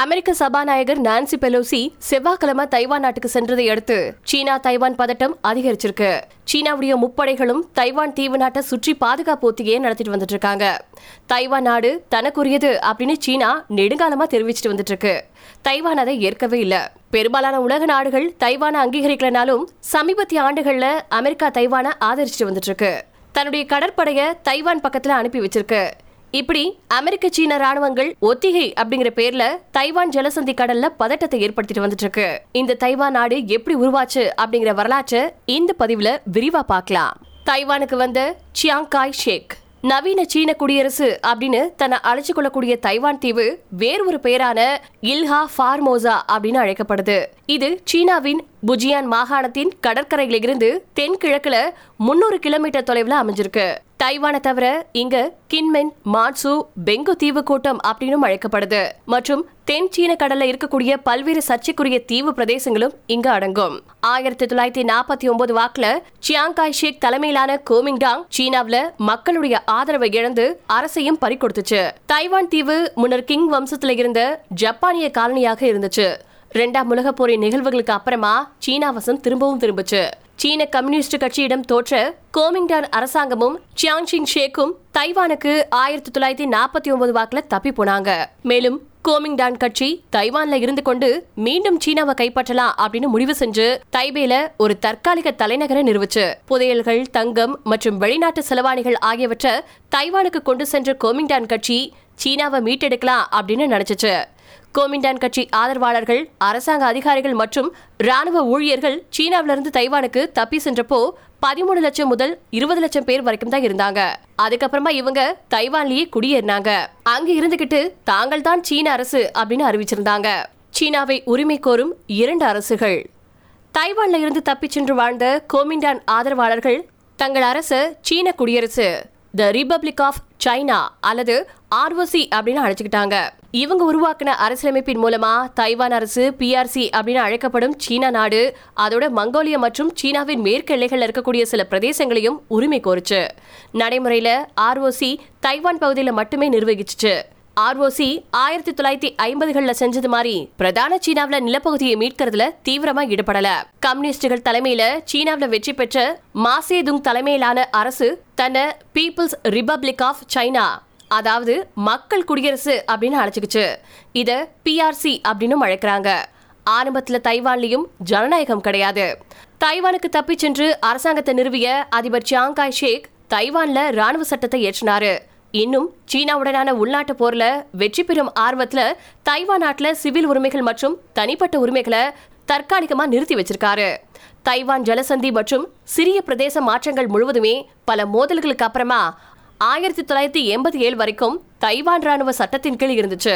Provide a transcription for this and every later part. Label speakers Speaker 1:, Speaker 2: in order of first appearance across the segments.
Speaker 1: அமெரிக்க சபாநாயகர் Nancy Pelosi செவ்வாய்க்கிழமை Taiwan நாட்டுக்கு சென்றதை அடுத்து சீனா தைவான் பதட்டம் அதிகரிச்சிருக்கு. சீனாவுடைய முப்படைகளும் தைவான் தீவு நாட்டை சுற்றி பாதுகாப்பு ஒத்திகையை நடத்திட்டு வந்துட்டு இருக்காங்க தைவான் நாடு தனக்குரியது அப்படின்னு சீனா நெடுங்காலமா தெரிவிச்சுட்டு வந்துட்டு இருக்கு தைவான் அதை ஏற்கவே இல்லை. பெரும்பாலான உலக நாடுகள் தைவானை அங்கீகரிக்கலனாலும் சமீபத்திய ஆண்டுகள்ல அமெரிக்கா தைவானை ஆதரிச்சிட்டு வந்துட்டு இருக்கு தன்னுடைய கடற்படையை தைவான் பக்கத்துல அனுப்பி வச்சிருக்கு. இப்படி அமெரிக்க சீன ராணுவங்கள் ஒத்திகை அப்படிங்கிற பேர்ல தைவான் ஜலசந்தி கடல்ல பதட்டத்தை ஏற்படுத்திட்டு வந்துட்டு இருக்கு இந்த தைவான் நாடு எப்படி உருவாச்சு அப்படிங்கிற வரலாற்றை இந்த பதிவுல விரிவா பார்க்கலாம். தைவானுக்கு வந்த சியாங் காய் ஷேக் நவீன சீன குடியரசு அப்படின்னு தன்னை அழைச்சு கொள்ளக்கூடிய தைவான் தீவு வேறு ஒரு பெயரான இல்ஹா ஃபார்மோசா அப்படின்னு அழைக்கப்படுது. இது சீனாவின் புஜியான் மாகாணத்தின் கடற்கரையிலிருந்து தென்கிழக்குல முன்னூறு கிலோமீட்டர் தொலைவில் அமைஞ்சிருக்கு. தைவானை தவிர இங்க கின்மென் மாட்சு பெங்கு தீவு கூட்டம் அப்படின்னு அழைக்கப்படுது. மற்றும் தென் சீன கடல்ல இருக்கக்கூடிய பல்வேறு சர்ச்சைக்குரிய தீவு பிரதேசங்களும் இங்கு அடங்கும். ஆயிரத்தி தொள்ளாயிரத்தி நாற்பத்தி ஒன்பது வாக்குல சியாங்காய் ஷேக் தலைமையிலான கோமிங்டாங் சீனாவில மக்களுடைய ஆதரவை இழந்து அரசையும் பறிக்கொடுத்துச்சு தைவான் தீவு முன்னர் கிங் வம்சத்துல இருந்த ஜப்பானிய காலனியாக இருந்துச்சு. ரெண்டாம் உலக போரின் நிகழ்வுகளுக்கு அப்புறமா சீனா வசம் திரும்பவும் திரும்புச்சு. சீன கம்யூனிஸ்ட் கட்சியிடம் தோற்ற கோமிங்டான் அரசாங்கமும் சியாங்ஷிங் ஷேக்கும் தைவானுக்கு ஆயிரத்தி தொள்ளாயிரத்தி நாற்பத்தி ஒன்பது வாக்குல தப்பி போனாங்க. மேலும் கோமிங்டான் கட்சி தைவான்ல இருந்து கொண்டு மீண்டும் சீனாவை கைப்பற்றலாம் அப்படின்னு முடிவு செஞ்சு தைபேல ஒரு தற்காலிக தலைநகரை நிறுவுச்சு. புதையல்கள் தங்கம் மற்றும் வெளிநாட்டு செலவாணிகள் ஆகியவற்றை தைவானுக்கு கொண்டு சென்ற கோமிங்டான் கட்சி சீனாவை மீட்டெடுக்கலாம் அப்படின்னு நினைச்சிச்சு. கோமிண்டான் கட்சி ஆதரவாளர்கள் அரசாங்க அதிகாரிகள் மற்றும் ராணுவ ஊழியர்கள் சீனாவிலிருந்து தைவானுக்கு தப்பி சென்றப்போ பதிமூணு லட்சம் முதல் இருபது லட்சம் பேர் வரைக்கும் தான் இருந்தாங்க. அதுக்கப்புறமா இவங்க தைவான்லயே குடியேறினாங்க. அங்க இருந்துகிட்டு தாங்கள் தான் சீன அரசு அப்படின்னு அறிவிச்சிருந்தாங்க. சீனாவை உரிமை கோரும் இரண்டு அரசுகள். தைவான்ல இருந்து தப்பிச் சென்று வாழ்ந்த கோமிண்டான் ஆதரவாளர்கள் தங்கள் அரசு சீன குடியரசு த ரிபப்ளிக் ஆஃப் சைனா அல்லது ஆர்ஓசி அப்படின்னு அழைச்சிக்கிட்டாங்க. இவங்க உருவாக்கின அரசியலமைப்பின் மூலமா தைவான் அரசு பிஆர்சி அப்படின்னு அழைக்கப்படும் சீனா நாடு அதோட மங்கோலியா மற்றும் சீனாவின் மேற்கு எல்லைகள்ல இருக்கக்கூடிய சில பிரதேசங்களையும் உரிமை கோருச்சு. நடைமுறையில ஆர்ஓசி தைவான் பகுதியில மட்டுமே நிர்வகிச்சுச்சு. ஆர்ஓசி ஆயிரத்தி தொள்ளாயிரத்தி ஐம்பதுகள்ல செஞ்சது மாதிரி பிரதான சீனாவில் நிலப்பகுதியை மீட்கிறதுல தீவிரமா ஈடுபடல. கம்யூனிஸ்டுகள் தலைமையில சீனாவில் வெற்றி பெற்ற மாசேதுங் தலைமையிலான அரசு தன்னை பீப்புள்ஸ் ரிபப்ளிக் ஆஃப் சைனா அதாவது மக்கள் குடியரசு அப்படின்னு அழைச்சிக்கிச்சு. இதை பிஆர்சி அப்படின்னு அழைக்கிறாங்க. ஆரம்பத்துல தைவான்லயும் ஜனநாயகம் கிடையாது. தைவானுக்கு தப்பிச் சென்று அரசாங்கத்தை நிறுவிய அதிபர் சாங்காய் ஷேக் தைவான்ல ராணுவ சட்டத்தை ஏற்றினாரு. இன்னும் சீனாவுடனான உள்நாட்டு போர்ல வெற்றி பெறும் ஆர்வத்துல தைவான் நாட்டில் சிவில் உரிமைகள் மற்றும் தனிப்பட்ட உரிமைகளை தற்காலிகமா நிறுத்தி வச்சிருக்காரு. தைவான் ஜலசந்தி மற்றும் சிறிய பிரதேச மாற்றங்கள் முழுவதுமே பல மோதல்களுக்கு அப்புறமா ஆயிரத்தி தொள்ளாயிரத்தி எண்பத்தி ஏழு வரைக்கும் தைவான் ராணுவ சட்டத்தின் கீழ் இருந்துச்சு.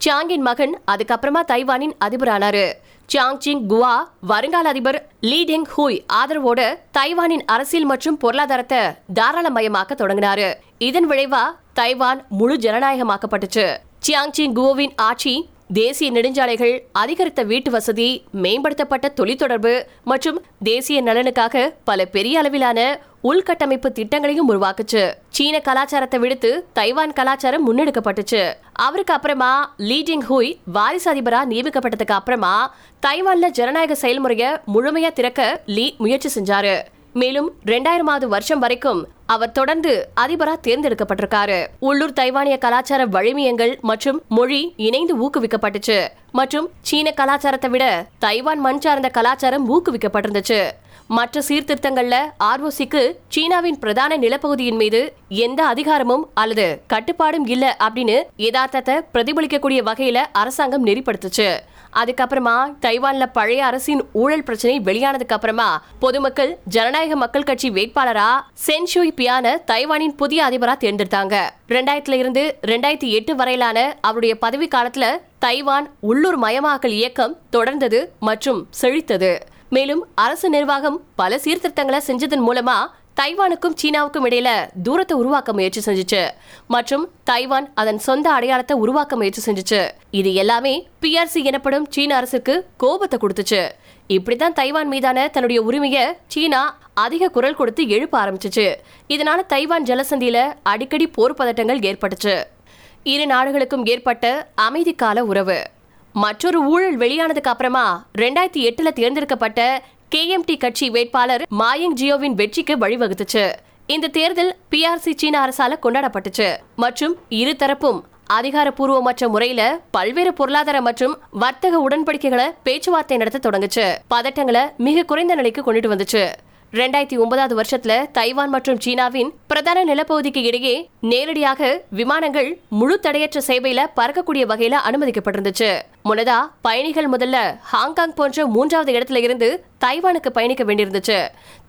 Speaker 1: சியாங்கின் மகன் அதுக்கப்புறமா தைவானின் அதிபரானாரு. சாங் சிங் குவா வருங்கால அதிபர் லீ டெங் ஹூய் ஆதரவோட தைவானின் அரசியல் மற்றும் பொருளாதாரத்தை தாராளமயமாக்க தொடங்கினாரு. இதன் விளைவா தைவான் முழு ஜனநாயகமாக்கப்பட்டுச்சு. சியாங் சிங் குவோவின் ஆட்சி தேசிய நெடுஞ்சாலைகள் அதிகரித்த வீட்டு வசதி மேம்படுத்தப்பட்ட தொழிற்தொடர்பு மற்றும் தேசிய நலனுக்காக பல பெரிய அளவிலான உள்கட்டமைப்பு திட்டங்களையும் உருவாக்குச்சு. சீன கலாச்சாரத்தை விடுத்து தைவான் கலாச்சாரம் முன்னெடுக்கப்பட்டுச்சு. அவருக்கு அப்புறமா லீடிங் ஹூய் வாரிசு அதிபரா நியமிக்கப்பட்டதுக்கு அப்புறமா தைவான்ல ஜனநாயக செயல்முறைய முழுமையா திறக்க லீ முயற்சி செஞ்சாரு. மேலும் இரண்டாயிரமாவது வருஷம் வரைக்கும் அவர் தொடர்ந்து அதிபராக தேர்ந்தெடுக்கப்பட்டிருக்காரு. உள்ளூர் தைவானிய கலாச்சார வழிமியங்கள் மற்றும் மொழி இணைந்து ஊக்குவிக்கப்பட்டுச்சு. மற்றும் சீன கலாச்சாரத்தை விட தைவான் மண் சார்ந்த கலாச்சாரம் ஊக்குவிக்கப்பட்டிருந்துச்சு. மற்ற சீர்திருத்தங்கள்ல ஆர்ஓசிக்கு சீனாவின் பிரதான நிலப்பகுதியின் மீது எந்த அதிகாரமும் அல்லது கட்டுப்பாடும் இல்ல அப்படின்னு யதார்த்தத்தை பிரதிபலிக்கக்கூடிய வகையில அரசாங்கம் நெறிப்படுத்துச்சு. அதுக்கப்புறமா தைவான்ல பழைய அரசின் ஊழல் பிரச்சனை வெளியானதுக்கு அப்புறமா பொதுமக்கள் ஜனநாயக மக்கள் கட்சி வேட்பாளரா சென்ஷூய் பியான தைவானின் புதிய அதிபரா தேர்ந்தெடுத்தாங்க. ரெண்டாயிரத்துல இருந்து ரெண்டாயிரத்தி எட்டு வரையிலான அவருடைய பதவி காலத்துல தைவான் உள்ளூர் மயமாக்கல் இயக்கம் தொடர்ந்தது மற்றும் செழித்தது. மேலும் அரசு நிர்வாகம் பல சீர்திருத்தங்களை செஞ்சதன் மூலமா தைவானுக்கும் சீனாவுக்கும் இடையில தூரத்தை உருவாக்க முயற்சி செஞ்சுச்சு. மற்றும் தைவான் அதன் சொந்த அடையாளத்தை உருவாக்க முயற்சி செஞ்சுச்சு. இது எல்லாமே பிஆர்சி எனப்படும் சீன அரசுக்கு கோபத்தை கொடுத்துச்சு. இப்படித்தான் தைவான் மீதான தன்னுடைய உரிமையை சீனா அதிக குரல் கொடுத்து எழுப்ப ஆரம்பிச்சுச்சு. இதனால தைவான் ஜலசந்தியில அடிக்கடி போர் பதட்டங்கள் ஏற்பட்டுச்சு. இரு நாடுகளுக்கும் ஏற்பட்ட அமைதிக்கால உறவு. மற்றொரு ஊழல் வெளியானதுக்கு அப்புறமா ரெண்டாயிரத்தி எட்டுல தேர்ந்தெடுக்கப்பட்ட கேஎம்டி கட்சி வேட்பாளர் மாயங் ஜியோவின் வெற்றிக்கு வழிவகுத்துச்சு. இந்த தேர்தல் பிஆர்சி சீன அரசால கொண்டாடப்பட்டுச்சு. மற்றும் இரு தரப்பும் அதிகாரப்பூர்வமற்ற முறையில பல்வேறு பொருளாதார மற்றும் வர்த்தக உடன்படிக்கைகளை பேச்சுவார்த்தை நடத்த தொடங்குச்சு. பதட்டங்களை மிக குறைந்த நிலைக்கு கொண்டுட்டு வந்துச்சு. ரெண்டாயிரத்தி ஒன்பதாவது வருஷத்துல தைவான் மற்றும் சீனாவின் பிரதான நிலப்பகுதிக்கு இடையே நேரடியாக விமானங்கள் முழு தடையற்ற சேவையில பறக்கக்கூடிய வகையில அனுமதிக்கப்பட்டிருந்துச்சு. முன்னதா பயணிகள் முதல்ல ஹாங்காங் போன்ற மூன்றாவது இடத்துல இருந்து தைவானுக்கு பயணிக்க வேண்டியிருந்துச்சு.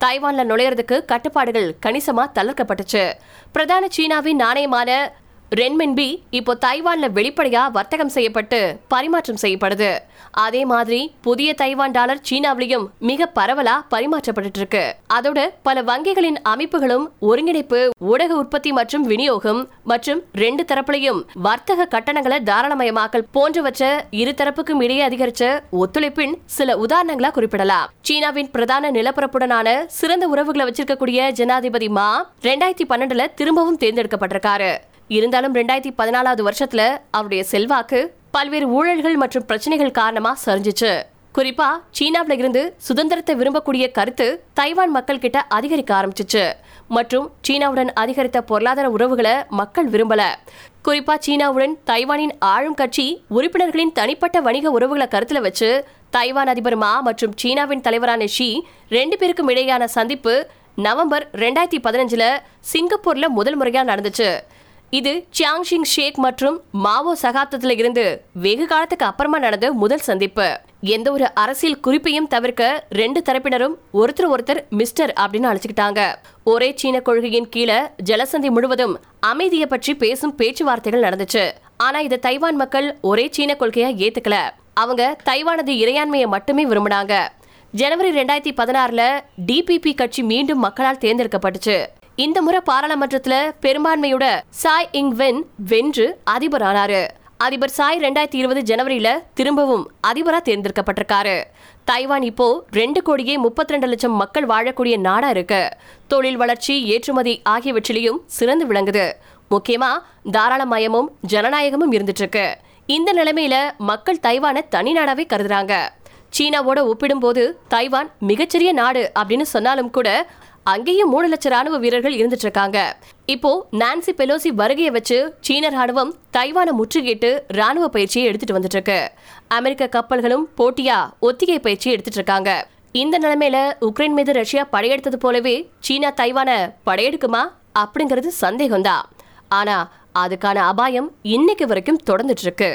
Speaker 1: தைவான்ல நுழையறதுக்கு கட்டுப்பாடுகள் கணிசமா தளர்க்கப்பட்டுச்சு. பிரதான சீனாவின் நாணயமான ரென்மின்பி இப்போ தைவான்ல வெளிப்படையா வர்த்தகம் செய்யப்பட்டு பரிமாற்றம் செய்யப்படுது. அதே மாதிரி புதிய தைவான் டாலர் சீனாவிலையும் மிக பரவலா பரிமாற்றப்பட்டு இருக்கு அதோட பல வங்கிகளின் அமைப்புகளும் ஒருங்கிணைப்பு ஊடக உற்பத்தி மற்றும் விநியோகம் மற்றும் ரெண்டு தரப்புலையும் வர்த்தக கட்டணங்களை தாராளமயமாக்கல் போன்றவற்றை இரு தரப்புக்கும் இடையே அதிகரிச்ச ஒத்துழைப்பின் சில உதாரணங்களா குறிப்பிடலாம். சீனாவின் பிரதான நிலப்பரப்புடனான சிறந்த உறவுகளை வச்சிருக்கக்கூடிய ஜனாதிபதி மா ரெண்டாயிரத்தி பன்னெண்டுல திரும்பவும் தேர்ந்தெடுக்கப்பட்டிருக்காரு. இருந்தாலும் ரெண்டாயிரத்தி பதினாலாவது வருஷத்துல அவருடைய செல்வாக்கு பல்வேறு ஊழல்கள் மற்றும் பிரச்சனைகள் காரணமா சரிஞ்சிச்சு. குறிப்பா சீனாவில இருந்து சுதந்திரத்தை விரும்பக்கூடிய கருத்து தைவான் மக்கள் கிட்ட அதிகரிக்க ஆரம்பிச்சிச்சு. மற்றும் சீனாவுடன் அதிகரித்த பொருளாதார உறவுகளை மக்கள் விரும்பல. குறிப்பா சீனாவுடன் தைவானின் ஆளும் கட்சி உறுப்பினர்களின் தனிப்பட்ட வணிக உறவுகளை கருத்துல வச்சு தைவான் அதிபர் மா மற்றும் சீனாவின் தலைவரான ஷி ரெண்டு பேருக்கும் இடையேயான சந்திப்பு நவம்பர் ரெண்டாயிரத்தி பதினஞ்சுல சிங்கப்பூர்ல முதல் முறையா நடந்துச்சு. இது சியாங்ஷிங் ஷேக் மற்றும் மாவோ சகாப்தத்தில் இருந்து வெகு காலத்துக்கு அப்புறமா நடந்த முதல் சந்திப்பு. எந்த ஒரு அரசியல் குறிப்பையும் தவிர்க்க ரெண்டு தரப்பினரும் ஒருத்தர் ஒருத்தர் மிஸ்டர் அப்படின்னு அழைச்சுக்கிட்டாங்க. ஒரே சீன கொள்கையின் கீழே ஜலசந்தி முழுவதும் அமைதியை பற்றி பேசும் பேச்சுவார்த்தைகள் நடந்துச்சு. ஆனா இதை தைவான் மக்கள் ஒரே சீன கொள்கையா ஏத்துக்கல. அவங்க தைவானது இறையாண்மையை மட்டுமே விரும்பினாங்க. ஜனவரி ரெண்டாயிரத்தி பதினாறுல டிபிபி கட்சி மீண்டும் மக்களால் தேர்ந்தெடுக்கப்பட்டுச்சு. இந்த முறை பாராளுமன்றத்துல பெரும்பான்மையோட சாய் இங் வென் வென்று அதிபர் ஆனாரு அதிபர் சாய் ரெண்டாயிரத்தி இருபது ஜனவரியில திரும்பவும் அதிபரா தேர்ந்தெடுக்கப்பட்டிருக்காரு. தைவான் இப்போ ரெண்டு கோடியே முப்பத்தி ரெண்டு லட்சம் மக்கள் வாழக்கூடிய நாடா இருக்கு. தொழில் வளர்ச்சி ஏற்றுமதி ஆகியவற்றிலையும் சிறந்து விளங்குது. முக்கியமா தாராளமயமும் ஜனநாயகமும் இருந்துட்டு இருக்கு இந்த நிலைமையில மக்கள் தைவானை தனி நாடாவே கருதுறாங்க. சீனாவோட ஒப்பிடும்போது தைவான் மிகச்சிறிய நாடு அப்படின்னு சொன்னாலும் கூட அங்கேயும் மூணு லட்சம் ராணுவ வீரர்கள் இருந்துட்டு இருக்காங்க இப்போ நான்சி பெலோசி வருகையை வச்சு சீன ராணுவம் தைவானை முற்றுகையிட்டு ராணுவ பயிற்சியை எடுத்துட்டு வந்துட்டு இருக்கு அமெரிக்க கப்பல்களும் போட்டியா ஒத்திகை பயிற்சியை எடுத்துட்டு இருக்காங்க இந்த நிலைமையில உக்ரைன் மீது ரஷ்யா படையெடுத்தது போலவே சீனா தைவான படையெடுக்குமா அப்படிங்கிறது சந்தேகம்தான். ஆனா அதுக்கான அபாயம் இன்னைக்கு வரைக்கும் தொடர்ந்துட்டு இருக்கு